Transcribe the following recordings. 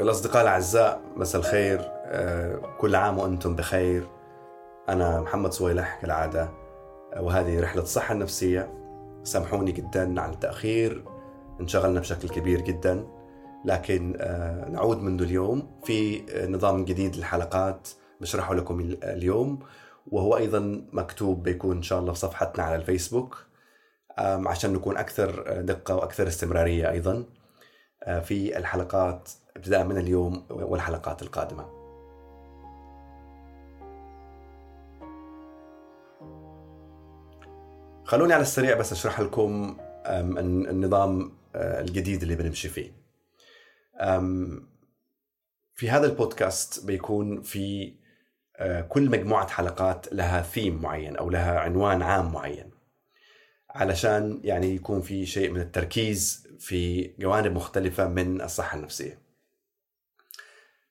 الأصدقاء الأعزاء مساء الخير. آه، كل عام وأنتم بخير. أنا محمد صويلح كالعادة. آه، وهذه رحلة الصحة النفسية. سامحوني جدا على التأخير. انشغلنا بشكل كبير جدا. لكن آه، نعود منذ اليوم. في نظام جديد للحلقات بشرحه لكم اليوم. وهو أيضا مكتوب بيكون إن شاء الله في صفحتنا على الفيسبوك. عشان نكون أكثر دقة وأكثر استمرارية أيضا. في الحلقات ابتداء من اليوم والحلقات القادمة. خلوني على السريع بس أشرح لكم النظام آه، الجديد اللي بنمشي فيه. في هذا البودكاست بيكون في آه، كل مجموعة حلقات لها ثيم معين أو لها عنوان عام معين. علشان يعني يكون في شيء من التركيز في جوانب مختلفة من الصحة النفسية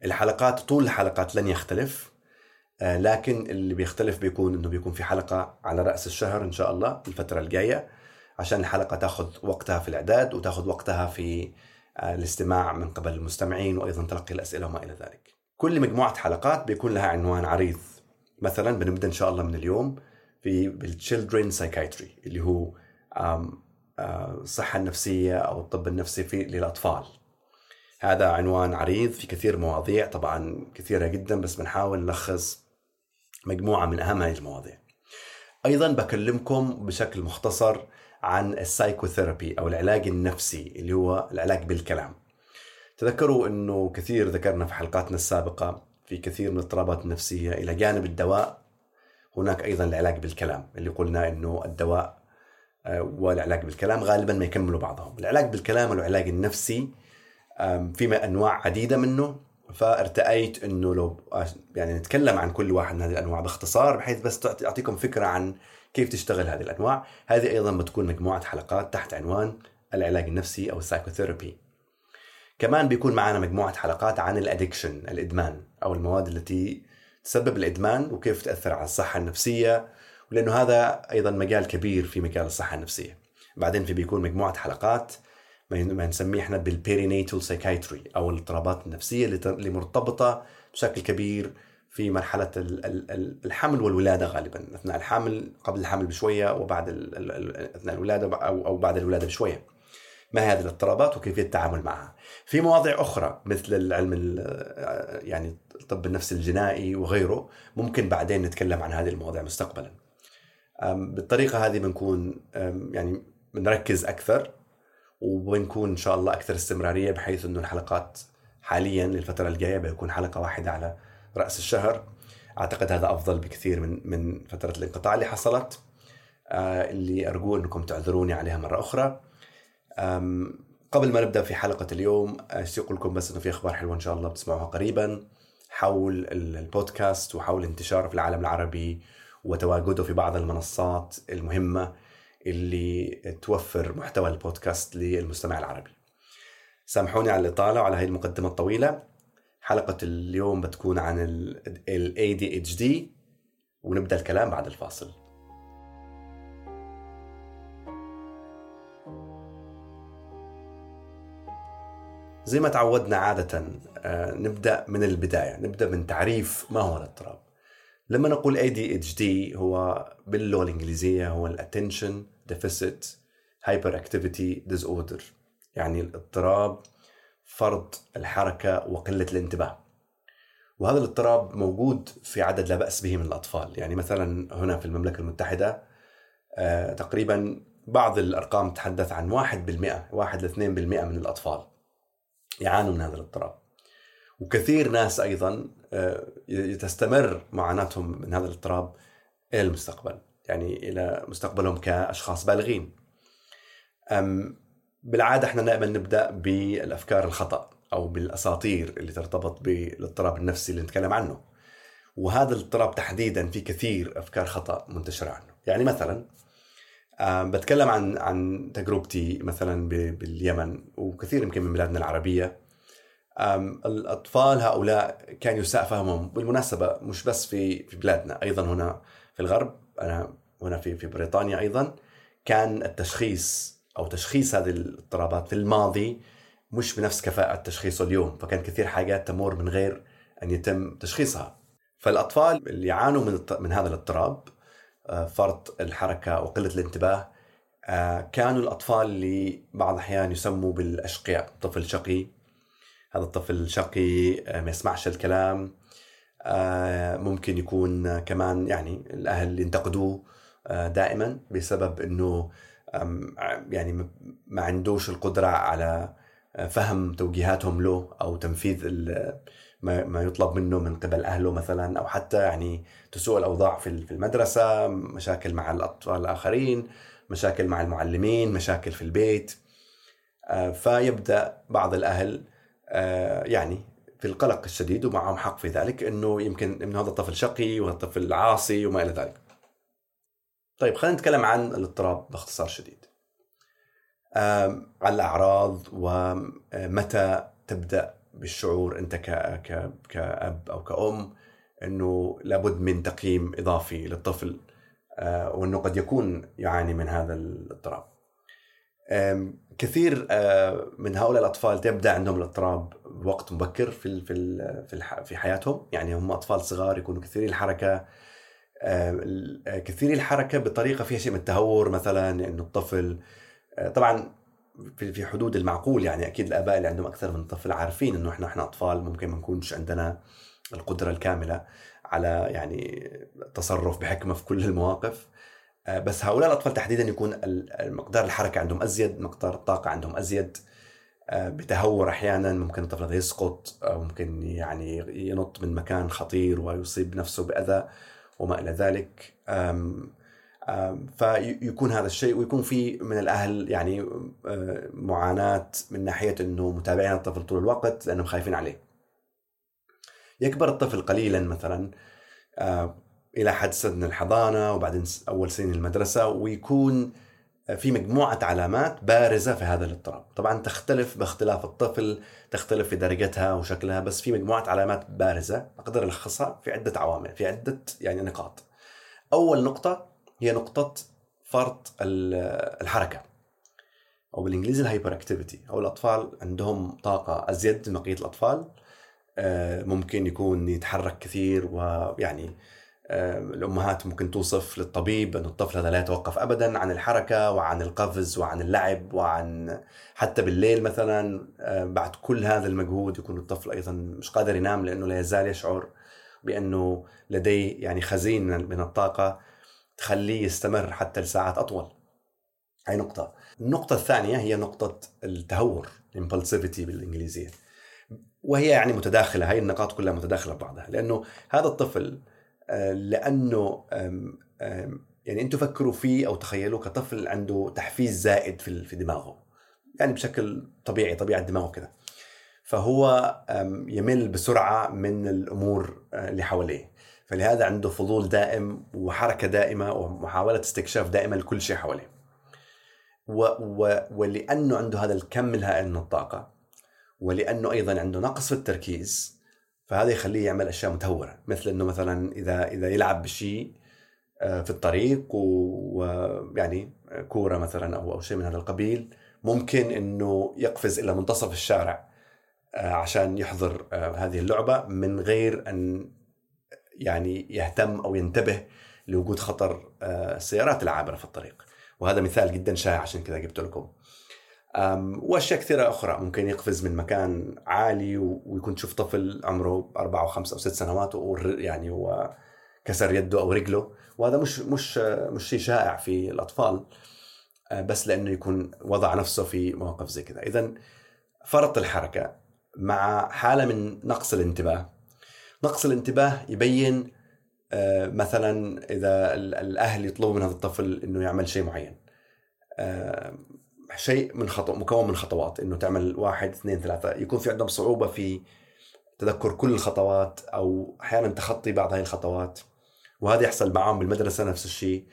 الحلقات طول الحلقات لن يختلف آه، لكن اللي بيختلف بيكون إنه بيكون في حلقة على رأس الشهر إن شاء الله الفترة الجاية عشان الحلقة تاخذ وقتها في الإعداد وتاخذ وقتها في آه، الاستماع من قبل المستمعين وأيضا تلقي الأسئلة وما إلى ذلك. كل مجموعة حلقات بيكون لها عنوان عريض. مثلا بنبدأ إن شاء الله من اليوم في بال children psychiatry اللي هو الصحة النفسية أو الطب النفسي في للأطفال. هذا عنوان عريض في كثير مواضيع طبعا كثيرة جدا بس بنحاول نلخص مجموعة من أهم هذه المواضيع. أيضا بكلمكم بشكل مختصر عن ال psychotherapy أو العلاج النفسي اللي هو العلاج بالكلام. تذكروا أنه كثير ذكرنا في حلقاتنا السابقة في كثير من الاضطرابات النفسية إلى جانب الدواء. هناك أيضا العلاج بالكلام اللي قلنا أنه الدواء آه، والعلاج بالكلام غالبا ما يكملوا بعضهم. العلاج بالكلام والعلاج النفسي في أنواع عديدة منه. فارتأيت إنه لو يعني نتكلم عن كل واحد من هذه الأنواع باختصار بحيث بس تعطيكم فكرة عن كيف تشتغل هذه الأنواع. هذه أيضا بتكون مجموعة حلقات تحت عنوان العلاج النفسي أو ال psychotherapy كمان بيكون معنا مجموعة حلقات عن ال addiction الإدمان أو المواد التي تسبب الإدمان وكيف تأثر على الصحة النفسية ولأنه هذا أيضا مجال كبير في مجال الصحة النفسية. بعدين في بيكون مجموعة حلقات ما نسميه إحنا بال perinatal psychiatry أو الاضطرابات النفسية اللي مرتبطة بشكل كبير في مرحلة الحمل والولادة غالبا. أثناء الحمل قبل الحمل بشوية وبعد أثناء الولادة أو أو بعد الولادة بشوية. ما هذه الاضطرابات وكيفية التعامل معها. في مواضيع أخرى مثل العلم يعني الطب النفسي الجنائي وغيره ممكن بعدين نتكلم عن هذه المواضيع مستقبلا. بالطريقة هذه بنكون يعني بنركز أكثر وبنكون إن شاء الله أكثر استمرارية بحيث إنه الحلقات حاليا للفترة الجاية بيكون حلقة واحدة على رأس الشهر. أعتقد هذا أفضل بكثير من من فترة الانقطاع اللي حصلت. آه اللي أرجو إنكم تعذروني عليها مرة أخرى. قبل ما نبدأ في حلقة اليوم اشتاق لكم بس إنه في أخبار حلوة إن شاء الله بتسمعوها قريبا حول البودكاست وحول انتشاره في العالم العربي وتواجده في بعض المنصات المهمة اللي توفر محتوى البودكاست للمستمع العربي. سامحوني على الإطالة وعلى هذه المقدمة الطويلة. حلقة اليوم بتكون عن ال ADHD ونبدأ الكلام بعد الفاصل. زي ما تعودنا عادة آه، نبدأ من البداية نبدأ من تعريف ما هو الاضطراب. لما نقول ADHD هو باللغة الإنجليزية هو Attention Deficit Hyperactivity Disorder يعني الاضطراب فرط الحركة وقلة الانتباه. وهذا الاضطراب موجود في عدد لا بأس به من الأطفال يعني مثلا هنا في المملكة المتحدة آه تقريبا بعض الأرقام تتحدث عن 1% 1 ل 2% من الأطفال. يعانوا من هذا الاضطراب. وكثير ناس أيضا آه، تستمر معاناتهم من هذا الاضطراب إلى المستقبل. يعني إلى مستقبلهم كأشخاص بالغين. بالعادة إحنا دائما نبدأ بالأفكار الخطأ أو بالأساطير اللي ترتبط بالاضطراب النفسي اللي نتكلم عنه. وهذا الاضطراب تحديدا في كثير أفكار خطأ منتشرة عنه. يعني مثلا بتكلم عن عن تجربتي مثلا باليمن وكثير يمكن من بلادنا العربية. الأطفال هؤلاء كان يساء فهمهم بالمناسبة مش بس في في بلادنا أيضا هنا في الغرب أنا هنا في في بريطانيا أيضا كان التشخيص أو تشخيص هذه الاضطرابات في الماضي مش بنفس كفاءة تشخيصه اليوم فكان كثير حاجات تمر من غير أن يتم تشخيصها. فالأطفال اللي يعانوا من, من هذا الاضطراب آه، فرط الحركة وقلة الانتباه. آه، كانوا الأطفال اللي بعض الأحيان يسموا بالأشقياء طفل شقي. هذا الطفل شقي آه، ما يسمعش الكلام. ممكن يكون كمان يعني الأهل ينتقدوه دائما بسبب أنه يعني ما عندوش القدرة على فهم توجيهاتهم له أو تنفيذ ما يطلب منه من قبل أهله مثلا أو حتى يعني تسوء الأوضاع في المدرسة مشاكل مع الأطفال الآخرين مشاكل مع المعلمين مشاكل في البيت آه، فيبدأ بعض الأهل آه، يعني في القلق الشديد ومعهم حق في ذلك إنه يمكن إنه هذا الطفل شقي وهذا الطفل عاصي وما إلى ذلك. طيب خلينا نتكلم عن الاضطراب باختصار شديد. عن الأعراض ومتى تبدأ بالشعور أنت ك... كأب أو كأم إنه لابد من تقييم إضافي للطفل آه، وإنه قد يكون يعاني من هذا الاضطراب. كثير آه، من هؤلاء الأطفال تبدأ عندهم الاضطراب بوقت مبكر في في في حياتهم، يعني هم أطفال صغار يكونوا كثيري الحركة كثيري الحركة بطريقة فيها شيء من التهور مثلا إنه الطفل آه، طبعا في حدود المعقول يعني أكيد الآباء اللي عندهم أكثر من طفل عارفين إنه إحنا إحنا أطفال ممكن ما نكونش عندنا القدرة الكاملة على يعني التصرف بحكمة في كل المواقف. آه، بس هؤلاء الأطفال تحديدا يكون مقدار الحركة عندهم أزيد مقدار الطاقة عندهم أزيد. آه، بتهور أحيانا ممكن الطفل هذا يسقط أو ممكن يعني ينط من مكان خطير ويصيب نفسه بأذى وما إلى ذلك. فيكون هذا الشيء ويكون في من الأهل يعني معاناة من ناحية إنه متابعين الطفل طول الوقت لأنهم خايفين عليه. يكبر الطفل قليلا مثلا إلى حد سن الحضانة وبعدين أول سنين المدرسة ويكون في مجموعة علامات بارزة في هذا الاضطراب طبعا تختلف باختلاف الطفل تختلف في درجتها وشكلها بس في مجموعة علامات بارزة أقدر ألخصها في عدة عوامل في عدة يعني نقاط أول نقطة هي نقطة فرط الحركة أو بالإنجليزي ال hyperactivity أو الأطفال عندهم طاقة أزيد من بقية الأطفال آه، ممكن يكون يتحرك كثير ويعني آه، الأمهات ممكن توصف للطبيب أن الطفل هذا لا يتوقف أبدا عن الحركة وعن القفز وعن اللعب وعن حتى بالليل مثلا. آه، بعد كل هذا المجهود يكون الطفل أيضا مش قادر ينام لأنه لا يزال يشعر بأنه لديه يعني خزين من الطاقة. تخليه يستمر حتى لساعات أطول. هاي نقطة. النقطة الثانية هي نقطة التهور impulsivity بالإنجليزية. وهي يعني متداخلة هاي النقاط كلها متداخلة ببعضها لأنه هذا الطفل آه، لأنه يعني أنتم فكروا فيه أو تخيلوا كطفل عنده تحفيز زائد في دماغه. يعني بشكل طبيعي طبيعة دماغه كده. فهو يمل بسرعة من الأمور آه، اللي حواليه. فلهذا عنده فضول دائم وحركة دائمة ومحاولة استكشاف دائمه لكل شيء حواليه. و و ولأنه عنده هذا الكم الهائل من الطاقة ولأنه أيضا عنده نقص في التركيز فهذا يخليه يعمل أشياء متهورة. مثل إنه مثلا إذا إذا يلعب بشيء آه، في الطريق ويعني كورة مثلا أو أو شيء من هذا القبيل ممكن إنه يقفز إلى منتصف الشارع آه، عشان يحضر آه، هذه اللعبة من غير أن يعني يهتم أو ينتبه لوجود خطر آه، السيارات العابرة في الطريق. وهذا مثال جدا شائع عشان كذا جبت لكم. وأشياء كثيرة أخرى ممكن يقفز من مكان عالي ويكون تشوف طفل عمره أربع أو خمس أو ست سنوات يعني هو كسر يده أو رجله. وهذا مش مش مش شيء شائع في الأطفال آه، بس لأنه يكون وضع نفسه في مواقف زي كذا. اذا فرط الحركة مع حالة من نقص الانتباه. نقص الانتباه يبين آه، مثلا إذا الأهل يطلبوا من هذا الطفل إنه يعمل شيء معين. آه، شيء من خطو مكون من خطوات إنه تعمل واحد اثنين ثلاثة يكون في عندهم صعوبة في تذكر كل الخطوات أو أحيانا تخطي بعض هذه الخطوات. وهذا يحصل معهم بالمدرسة نفس الشيء.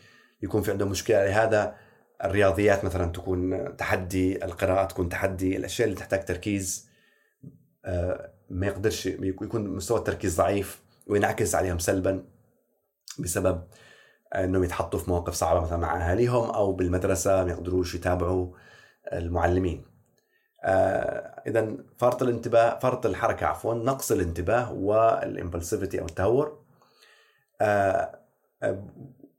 يكون في عندهم مشكلة. لهذا الرياضيات مثلا تكون تحدي القراءة تكون تحدي الأشياء اللي تحتاج تركيز. آه، ما يقدرش يكون مستوى التركيز ضعيف وينعكس عليهم سلبا بسبب إنهم يتحطوا في مواقف صعبة مثلا مع أهاليهم أو بالمدرسة ما يقدروش يتابعوا المعلمين. آه اذا فرط الانتباه فرط الحركة عفوا نقص الانتباه والامبلسيفيتي أو التهور. آه آه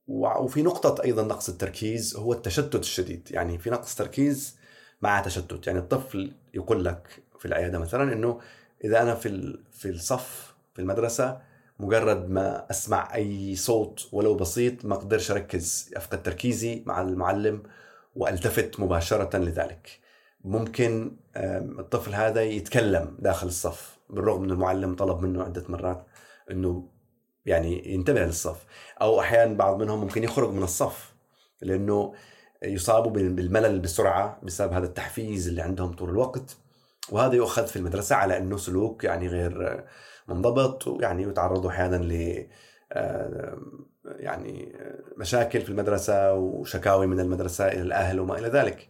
وفي نقطة أيضا نقص التركيز هو التشتت الشديد. يعني في نقص تركيز مع تشتت. يعني الطفل يقول لك في العيادة مثلا أنه إذا أنا في في الصف في المدرسة مجرد ما أسمع أي صوت ولو بسيط ما أقدرش أركز. أفقد تركيزي مع المعلم وألتفت مباشرة لذلك. ممكن الطفل هذا يتكلم داخل الصف بالرغم من المعلم طلب منه عدة مرات أنه يعني ينتبه للصف. أو أحيانا بعض منهم ممكن يخرج من الصف لأنه يصابوا بالملل بسرعة بسبب هذا التحفيز اللي عندهم طول الوقت. وهذا يؤخذ في المدرسة على أنه سلوك يعني غير منضبط ويعني يتعرضوا أحيانا ل يعني مشاكل في المدرسة وشكاوي من المدرسة إلى الأهل وما إلى ذلك.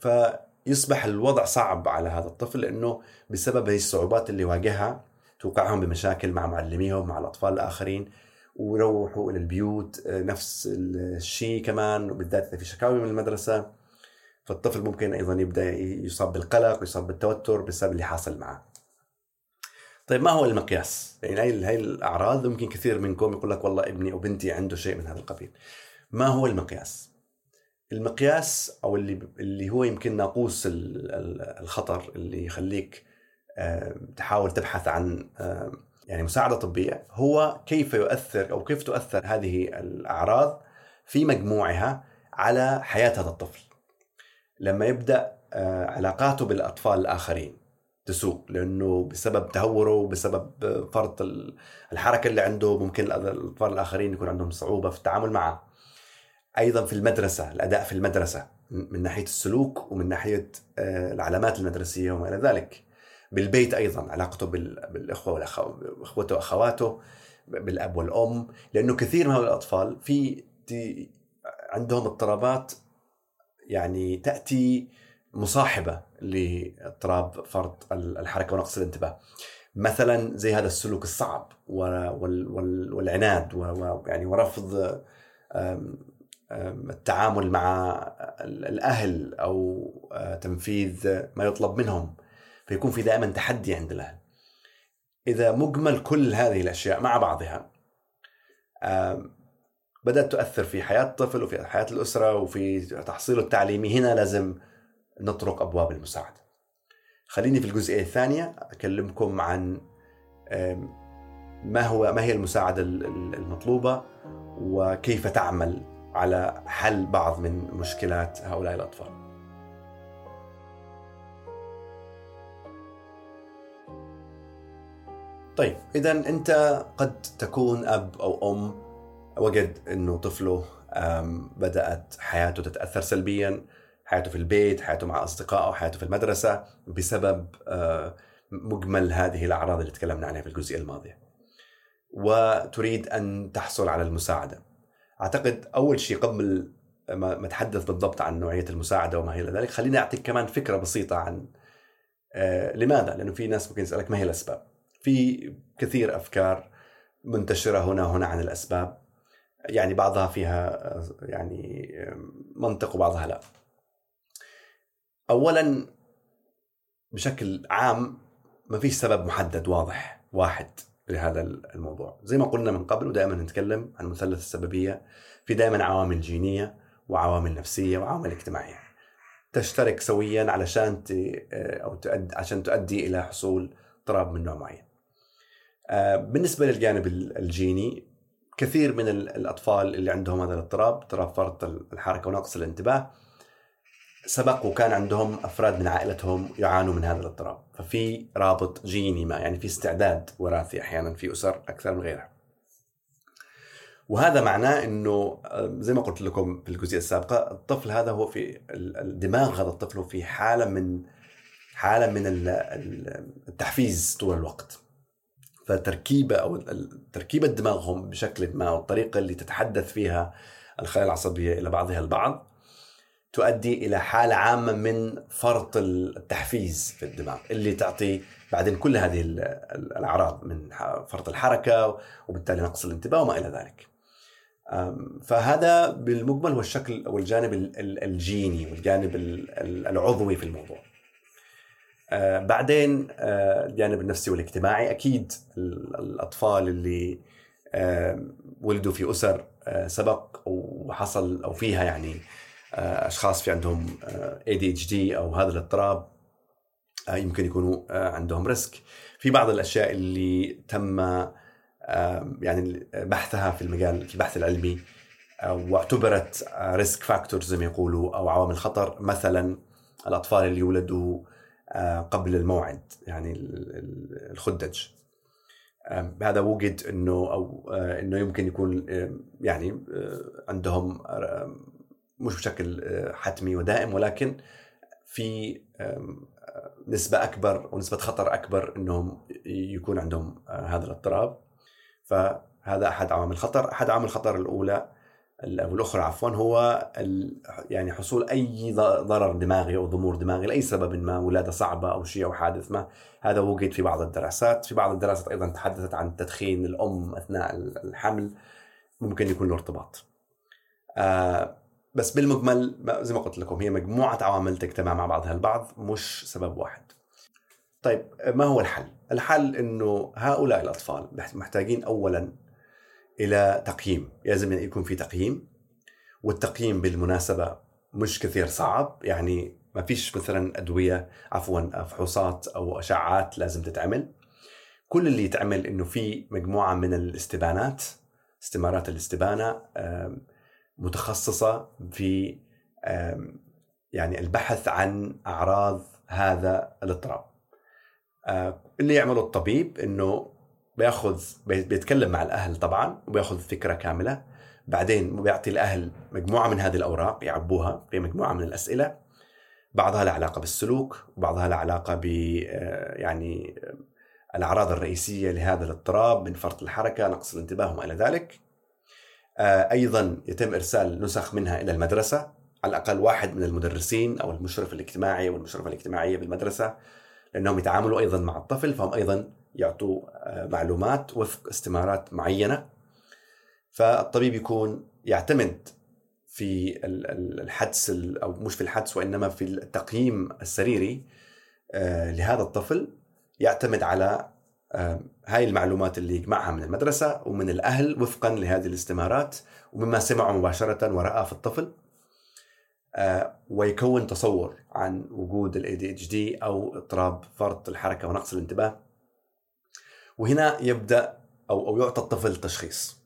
فيصبح الوضع صعب على هذا الطفل لأنه بسبب هذه الصعوبات اللي واجهها توقعهم بمشاكل مع معلميهم مع الأطفال الآخرين ويروحوا إلى البيوت نفس الشيء كمان وبالذات إذا في شكاوي من المدرسة. فالطفل ممكن أيضا يبدأ يصاب بالقلق ويصاب بالتوتر بسبب اللي حاصل معه طيب ما هو المقياس؟ يعني هاي هاي الأعراض ممكن كثير منكم يقول لك والله ابني أو بنتي عنده شيء من هذا القبيل. ما هو المقياس؟ المقياس أو اللي اللي هو يمكن ناقوس الخطر اللي يخليك تحاول تبحث عن يعني مساعدة طبية هو كيف يؤثر أو كيف تؤثر هذه الأعراض في مجموعها على حياة هذا الطفل. لما يبدأ علاقاته بالأطفال الآخرين تسوء لأنه بسبب تهوره وبسبب فرط الحركة اللي عنده ممكن الأطفال الآخرين يكون عندهم صعوبة في التعامل معه. أيضا في المدرسة الأداء في المدرسة من ناحية السلوك ومن ناحية العلامات المدرسية وما إلى ذلك. بالبيت أيضا علاقته بالإخوة واخوته وأخواته بالأب والأم لأنه كثير من الأطفال في عندهم اضطرابات يعني تأتي مصاحبة لإضطراب فرط الحركة ونقص الانتباه. مثلا زي هذا السلوك الصعب والعناد ويعني ورفض التعامل مع الأهل أو تنفيذ ما يطلب منهم. فيكون في دائما تحدي عند الأهل. إذا مجمل كل هذه الأشياء مع بعضها بدأت تؤثر في حياة الطفل وفي حياة الأسرة وفي تحصيله التعليمي هنا لازم نطرق أبواب المساعدة. خليني في الجزئية الثانية أكلمكم عن ما هو ما هي المساعدة المطلوبة وكيف تعمل على حل بعض من مشكلات هؤلاء الأطفال. طيب اذا أنت قد تكون أب أو أم وجد إنه طفله بدأت حياته تتأثر سلبيا حياته في البيت حياته مع أصدقائه حياته في المدرسة بسبب مجمل هذه الأعراض اللي تكلمنا عنها في الجزئية الماضية. وتريد أن تحصل على المساعدة. أعتقد أول شيء قبل ما أتحدث بالضبط عن نوعية المساعدة وما إلى ذلك خليني أعطيك كمان فكرة بسيطة عن لماذا؟ لأنه في ناس ممكن يسألك ما هي الأسباب. في كثير أفكار منتشرة هنا وهنا عن الأسباب. يعني بعضها فيها يعني منطق وبعضها لا. اولا بشكل عام ما فيش سبب محدد واضح واحد لهذا الموضوع. زي ما قلنا من قبل ودائما نتكلم عن مثلث السببية في دائما عوامل جينية وعوامل نفسية وعوامل اجتماعية. تشترك سويا علشان أو تؤدي عشان تؤدي إلى حصول اضطراب من نوع معين. بالنسبة للجانب الجيني كثير من الأطفال اللي عندهم هذا الاضطراب اضطراب فرط الحركة ونقص الانتباه سبق وكان عندهم أفراد من عائلتهم يعانوا من هذا الاضطراب. ففي رابط جيني ما يعني في استعداد وراثي أحيانا في أسر أكثر من غيرها. وهذا معناه إنه زي ما قلت لكم في الجزئية السابقة الطفل هذا هو في الدماغ هذا الطفل هو في حالة من حالة من التحفيز طول الوقت. فتركيبه أو تركيبة دماغهم بشكل ما والطريقة اللي تتحدث فيها الخلايا العصبية إلى بعضها البعض تؤدي إلى حالة عامة من فرط التحفيز في الدماغ اللي تعطي بعدين كل هذه الأعراض من فرط الحركة وبالتالي نقص الانتباه وما إلى ذلك. فهذا بالمجمل هو الشكل أو الجانب الجيني والجانب العضوي في الموضوع. آه، بعدين آه، الجانب النفسي والاجتماعي أكيد الأطفال اللي ولدوا في أسر آه، سبق وحصل أو فيها يعني أشخاص في عندهم ADHD أو هذا الاضطراب يمكن يكونوا عندهم risk. في بعض الأشياء اللي تم يعني بحثها في المجال في البحث العلمي واعتبرت risk factors زي ما يقولوا أو عوامل خطر. مثلا الأطفال اللي يولدوا قبل الموعد يعني الخدج. هذا وجد إنه أو إنه يمكن يكون يعني عندهم مش بشكل حتمي ودائم ولكن في نسبة أكبر ونسبة خطر أكبر أنهم يكون عندهم هذا الاضطراب. فهذا أحد عوامل الخطر أحد عوامل الخطر الأولى أو الأخرى عفوا هو يعني حصول أي ضرر دماغي أو ضمور دماغي لأي سبب ما ولادة صعبة أو شيء أو حادث ما هذا وجد في بعض الدراسات. في بعض الدراسات أيضا تحدثت عن تدخين الأم أثناء الحمل ممكن يكون له ارتباط. آه بس بالمجمل زي ما قلت لكم هي مجموعة عوامل تجتمع مع بعضها البعض مش سبب واحد. طيب ما هو الحل؟ الحل إنه هؤلاء الأطفال محتاجين اولا إلى تقييم، لازم يكون في تقييم والتقييم بالمناسبة مش كثير صعب. يعني ما فيش مثلا أدوية عفوا فحوصات أو أشعات لازم تتعمل. كل اللي يتعمل إنه في مجموعة من الاستبانات استمارات الاستبانة متخصصة في يعني البحث عن أعراض هذا الاضطراب. آه، اللي يعمله الطبيب إنه بياخذ بيتكلم مع الأهل طبعا وبياخذ فكرة كاملة. بعدين بيعطي الأهل مجموعة من هذه الأوراق يعبوها في مجموعة من الأسئلة. بعضها له علاقة بالسلوك وبعضها له علاقة ب آه، يعني آه، الأعراض الرئيسية لهذا الاضطراب من فرط الحركة نقص الانتباه وما إلى ذلك. أيضا يتم إرسال نسخ منها إلى المدرسة على الأقل واحد من المدرسين أو المشرف الاجتماعي والمشرفة الاجتماعية بالمدرسة لأنهم يتعاملوا أيضا مع الطفل فهم أيضا يعطوا آه، معلومات وفق استمارات معينة. فالطبيب يكون يعتمد في الحدس أو مش في الحدس وإنما في التقييم السريري آه، لهذا الطفل يعتمد على آه، هاي المعلومات اللي يجمعها من المدرسة ومن الأهل وفقا لهذه الاستمارات ومما سمعوا مباشرة ورأى في الطفل ويكون تصور عن وجود ال ADHD أو اضطراب فرط الحركة ونقص الانتباه. وهنا يبدأ أو أو يعطى الطفل تشخيص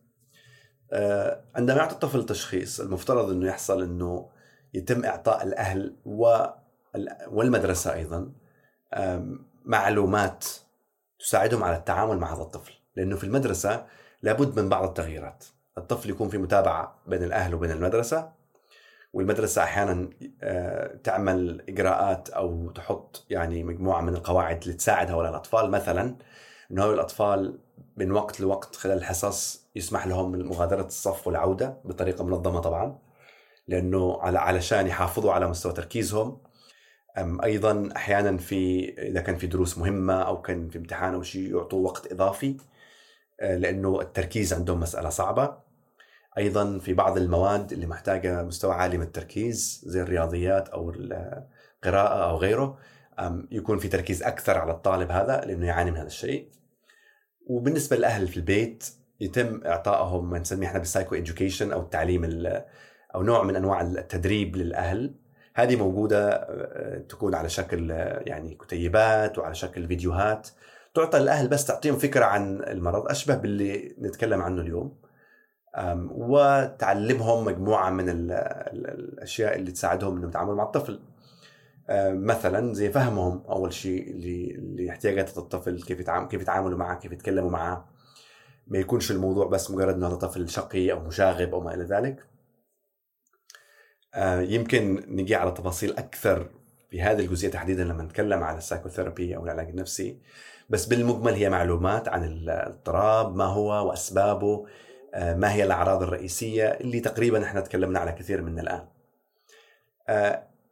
آه، عندما يعطى الطفل تشخيص المفترض إنه يحصل إنه يتم إعطاء الأهل والمدرسة أيضا معلومات تساعدهم على التعامل مع هذا الطفل. لأنه في المدرسة لابد من بعض التغييرات. الطفل يكون في متابعة بين الأهل وبين المدرسة والمدرسة أحيانا آه، تعمل إجراءات أو تحط يعني مجموعة من القواعد اللي تساعد هؤلاء الاطفال مثلا إنه هؤلاء الأطفال من وقت لوقت خلال الحصص يسمح لهم مغادره الصف والعودة بطريقة منظمة طبعا لأنه على علشان يحافظوا على مستوى تركيزهم. أيضا أحيانا في إذا كان في دروس مهمة أو كان في امتحان أو شيء يعطوا وقت إضافي آه، لأنه التركيز عندهم مسألة صعبة. أيضا في بعض المواد اللي محتاجة مستوى عالي من التركيز زي الرياضيات أو القراءه أو غيره يكون في تركيز أكثر على الطالب هذا لأنه يعاني من هذا الشيء. وبالنسبة للاهل في البيت يتم إعطائهم ما نسميه إحنا بال psychoeducation أو التعليم أو نوع من أنواع التدريب للأهل. هذه موجودة آه، تكون على شكل آه، يعني كتيبات وعلى شكل فيديوهات. تعطى الأهل بس تعطيهم فكرة عن المرض أشبه باللي نتكلم عنه اليوم. وتعلمهم مجموعة من الأشياء اللي تساعدهم إنهم يتعاملوا مع الطفل. مثلا زي فهمهم أول شيء لاحتياجات الطفل كيف يتعامل كيف يتعاملوا معه كيف يتكلموا معه. ما يكونش الموضوع بس مجرد إنه هذا طفل شقي أو مشاغب أو ما إلى ذلك. آه، يمكن نجي على تفاصيل أكثر في هذه الجزئية تحديدا لما نتكلم على السايكوثيرابي أو العلاج النفسي. بس بالمجمل هي معلومات عن الاضطراب ما هو وأسبابه آه، ما هي الأعراض الرئيسية اللي تقريبا إحنا تكلمنا على كثير منها الآن.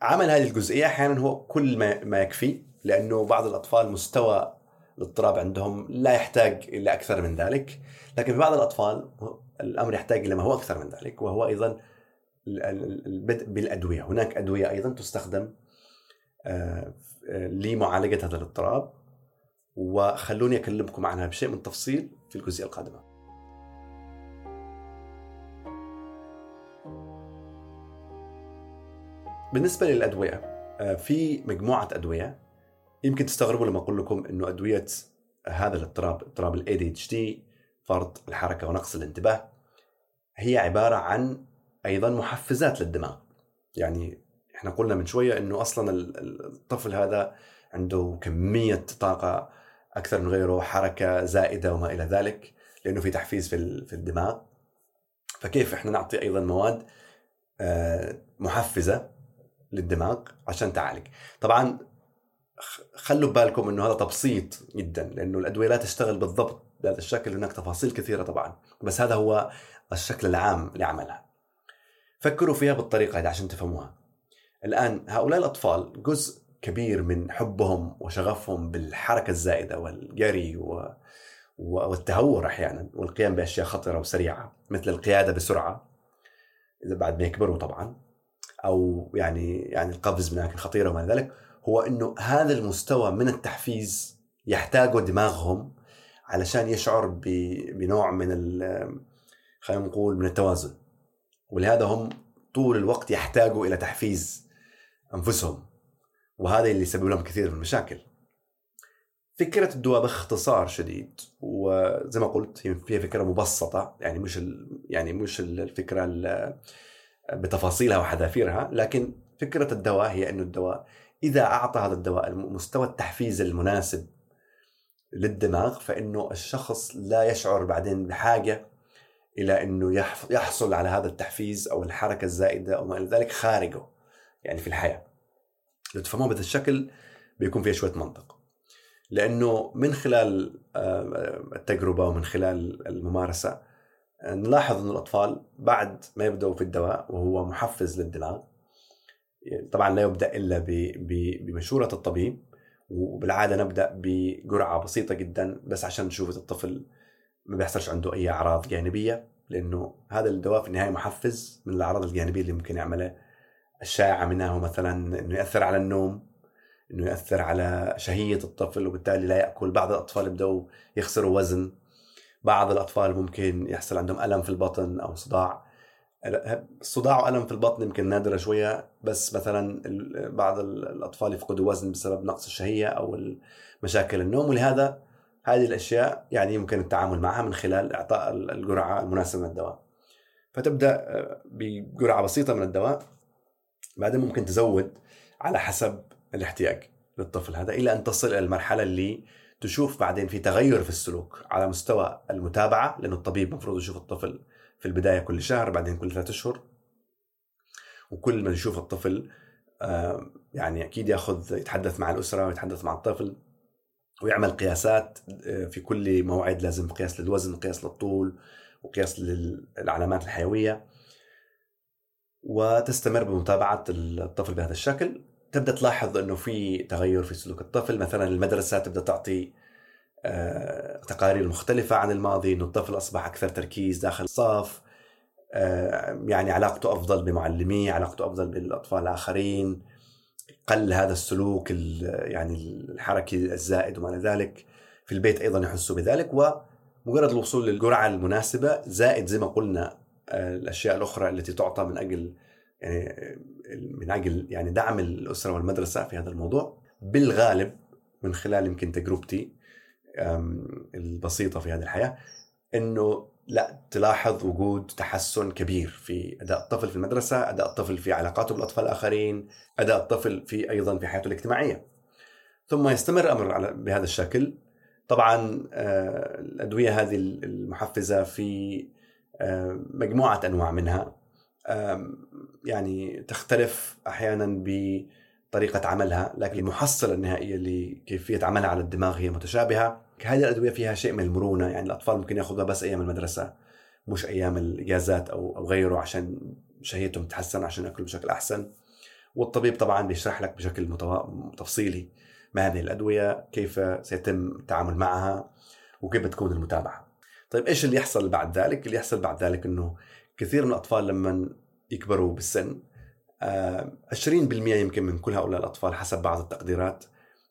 آه، عمل هذه الجزئية أحيانا هو كل ما, ما يكفي لأنه بعض الأطفال مستوى الاضطراب عندهم لا يحتاج إلى أكثر من ذلك، لكن في بعض الأطفال الأمر يحتاج إلى ما هو أكثر من ذلك وهو أيضا البدء بالأدوية، هناك أدوية أيضا تستخدم آه، لمعالجة هذا الاضطراب وخلوني أكلمكم عنها بشيء من التفصيل في الجزئية القادمة. بالنسبة للأدوية آه، في مجموعة أدوية يمكن تستغربوا لما أقول لكم إنه أدوية هذا الاضطراب اضطراب ال ADHD فرط الحركة ونقص الانتباه هي عبارة عن أيضا محفزات للدماغ. يعني إحنا قلنا من شوية إنه أصلا الطفل هذا عنده كمية طاقة أكثر من غيره حركة زائدة وما إلى ذلك لأنه في تحفيز في في الدماغ. فكيف إحنا نعطي أيضا مواد آه، محفزة للدماغ عشان تعالج. طبعا خلوا بالكم إنه هذا تبسيط جدا لأنه الأدوية لا تشتغل بالضبط بهذا الشكل هناك تفاصيل كثيرة طبعا بس هذا هو الشكل العام لعملها. فكروا فيها بالطريقة هذه عشان تفهموها. الآن هؤلاء الأطفال جزء كبير من حبهم وشغفهم بالحركة الزائدة والجري و... والتهور أحيانا والقيام بأشياء خطرة وسريعة مثل القيادة بسرعة بعد ما يكبروا طبعا. أو يعني يعني القفز من اماكن خطيره وما ذلك هو إنه هذا المستوى من التحفيز يحتاجه دماغهم علشان يشعر بنوع من خلينا نقول من التوازن. ولهذا هم طول الوقت يحتاجوا إلى تحفيز أنفسهم. وهذا اللي يسبب لهم كثير من المشاكل. فكرة الدواء باختصار شديد. وزي ما قلت هي فكرة مبسطة. يعني مش يعني مش الفكرة بتفاصيلها وحذافيرها لكن فكرة الدواء هي أنه الدواء إذا أعطى هذا الدواء مستوى التحفيز المناسب للدماغ فإنه الشخص لا يشعر بعدين بحاجة إلى أنه يحصل على هذا التحفيز أو الحركة الزائدة أو ما إلى ذلك خارجه يعني في الحياة. لو تفهموه بهذا الشكل بيكون فيها شوية منطق. لأنه من خلال آه، التجربة ومن خلال الممارسة نلاحظ أن الأطفال بعد ما يبدأوا في الدواء وهو محفز للدماغ طبعا لا يبدأ إلا بمشورة الطبيب وبالعادة نبدأ بجرعة بسيطة جدا بس عشان نشوف الطفل ما بيحصلش عنده أي أعراض جانبية لأنه هذا الدواء في النهاية محفز من الأعراض الجانبية اللي ممكن يعملها الشائعة منها هو مثلا أنه يأثر على النوم أنه يأثر على شهية الطفل وبالتالي لا يأكل. بعض الأطفال يبدأوا يخسروا وزن بعض الأطفال ممكن يحصل عندهم ألم في البطن أو صداع. الصداع وألم في البطن يمكن نادرة شوية بس مثلا بعض الأطفال يفقدوا وزن بسبب نقص الشهية أو مشاكل النوم ولهذا هذه الأشياء يعني يمكن التعامل معها من خلال إعطاء الجرعة المناسبة من الدواء. فتبدأ آه، بجرعة بسيطة من الدواء بعدين ممكن تزود على حسب الاحتياج للطفل هذا إلى أن تصل إلى المرحلة اللي تشوف بعدين في تغير في السلوك على مستوى المتابعة لأنه الطبيب المفروض يشوف الطفل في البداية كل شهر بعدين كل ثلاثة اشهر وكل ما يشوف الطفل يعني أكيد يأخذ يتحدث مع الأسرة ويتحدث مع الطفل ويعمل قياسات آه، في كل موعد لازم قياس للوزن قياس للطول وقياس للعلامات الحيوية. وتستمر بمتابعة الطفل بهذا الشكل. تبدأ تلاحظ إنه في تغير في سلوك الطفل. مثلا المدرسة تبدأ تعطي آه، تقارير مختلفة عن الماضي أنه الطفل أصبح أكثر تركيز داخل الصف. آه، يعني علاقته أفضل بمعلميه علاقته أفضل بالأطفال الآخرين. قل هذا السلوك يعني الحركي الزائد وما إلى ذلك. في البيت أيضا يحسوا بذلك. ومجرد الوصول للجرعة المناسبة زائد زي ما قلنا آه، الأشياء الأخرى التي تعطى من أجل يعني من أجل يعني دعم الأسرة والمدرسة في هذا الموضوع بالغالب من خلال يمكن تجربتي البسيطة في هذه الحياة إنه لا تلاحظ وجود تحسن كبير في أداء الطفل في المدرسة، أداء الطفل في علاقاته بالأطفال الآخرين، أداء الطفل في أيضا في حياته الاجتماعية. ثم يستمر الأمر بهذا الشكل. طبعا آه، الأدوية هذه المحفزة في آه، مجموعة أنواع منها يعني تختلف أحيانا ب طريقة عملها لكن المحصلة النهائية لكيفية عملها على الدماغ هي متشابهة. هذه الأدوية فيها شيء من المرونة يعني الأطفال ممكن يأخذوها بس أيام المدرسة مش أيام الإجازات أو أو غيره عشان شهيتهم تتحسن عشان يأكلوا بشكل أحسن. والطبيب طبعا بيشرح لك بشكل تفصيلي ما هذه الأدوية كيف سيتم التعامل معها وكيف بتكون المتابعة. طيب إيش اللي يحصل بعد ذلك؟ اللي يحصل بعد ذلك إنه كثير من الأطفال لما يكبروا بالسن 20% يمكن من كل هؤلاء الأطفال حسب بعض التقديرات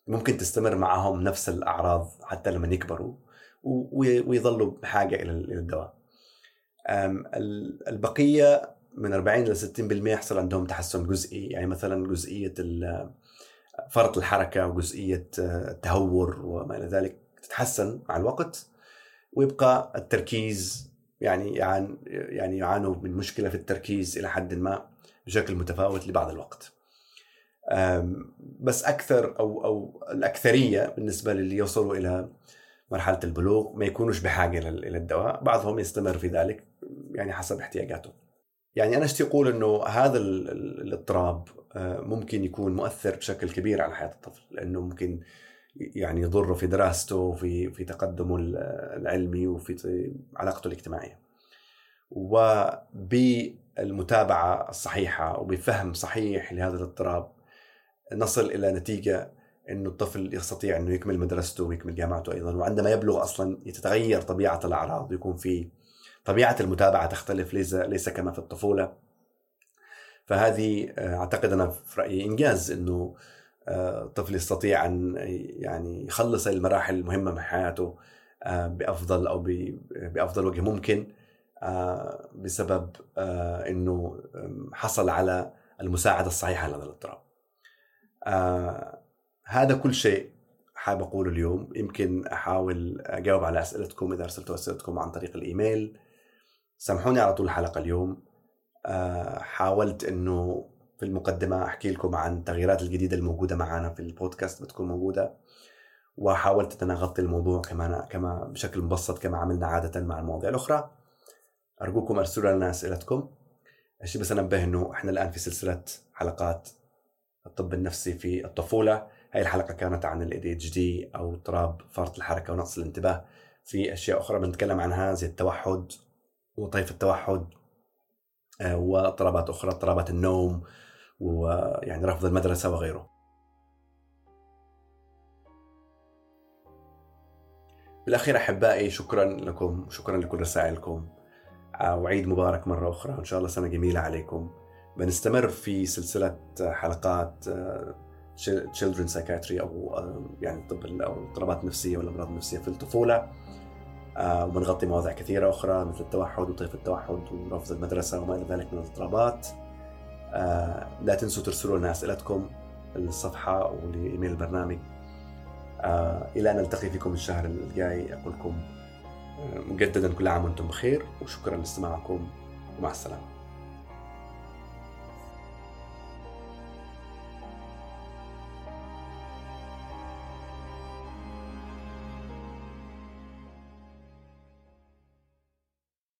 ممكن تستمر معهم نفس الأعراض حتى لما يكبروا ويظلوا بحاجة إلى الدواء. البقية من 40 ل 60% يحصل عندهم تحسن جزئي يعني مثلا جزئية فرط الحركة وجزئية التهور وما إلى ذلك تتحسن مع الوقت ويبقى التركيز يعني يعني يعانوا من مشكلة في التركيز إلى حد ما بشكل متفاوت لبعض الوقت. بس أكثر أو أو الأكثرية بالنسبة للي يوصلوا إلى مرحلة البلوغ ما يكونوش بحاجة إلى الدواء، بعضهم يستمر في ذلك يعني حسب احتياجاته. يعني أنا أشتي أقول إنه هذا الاضطراب آه، ممكن يكون مؤثر بشكل كبير على حياة الطفل لأنه ممكن يعني يضره في دراسته وفي في تقدمه العلمي وفي علاقته الاجتماعية. وبالمتابعه الصحيحة وبفهم صحيح لهذا الاضطراب نصل إلى نتيجة إنه الطفل يستطيع إنه يكمل مدرسته ويكمل جامعته أيضا وعندما يبلغ أصلا تتغير طبيعة الأعراض ويكون في طبيعة المتابعة تختلف ليس ليس كما في الطفولة فهذه آه، أعتقد أنا في رأيي إنجاز إنه آه، يستطيع أن يعني يخلص المراحل المهمة من حياته آه، بأفضل أو بأفضل وجه ممكن بسبب إنه حصل على المساعدة الصحيحة لهذا الاضطراب. هذا كل شيء حاب أقوله اليوم. يمكن أحاول أجاوب على أسئلتكم إذا أرسلتوا أسئلتكم عن طريق الإيميل. سامحوني على طول الحلقة اليوم. آه، حاولت إنه في المقدمة أحكي لكم عن التغييرات الجديدة الموجودة معنا في البودكاست بتكون موجودة وحاولت ان اغطي الموضوع كمان كما بشكل مبسط كما عملنا عادة مع المواضيع الأخرى. أرجوكم أرسلوا لنا أسئلتكم. الشيء بس أنبه إنه إحنا الآن في سلسلة حلقات الطب النفسي في الطفولة. هاي الحلقة كانت عن اتش دي أو اضطراب فرط الحركة ونقص الانتباه. في أشياء أخرى بنتكلم عنها زي التوحد وطيف التوحد آه، واضطرابات أخرى اضطرابات النوم ويعني رفض المدرسة وغيره. بالأخير أحبائي شكرا لكم شكرا لكل رسائلكم آه، وعيد مبارك مرة أخرى ان شاء الله سنة جميلة عليكم. بنستمر في سلسلة حلقات آه، children psychiatry أو يعني طب أو الاضطرابات النفسية والأمراض النفسية في الطفولة آه، وبنغطي مواضيع كثيرة أخرى مثل التوحد وطيف التوحد ورفض المدرسة وما إلى ذلك من الاضطرابات آه، لا تنسوا ترسلوا لنا أسئلتكم للصفحة ولإيميل البرنامج. آه، إلى أن نلتقي فيكم الشهر الجاي. أقول لكم مجددا كل عام وأنتم بخير وشكرا لاستماعكم. ومع السلامة.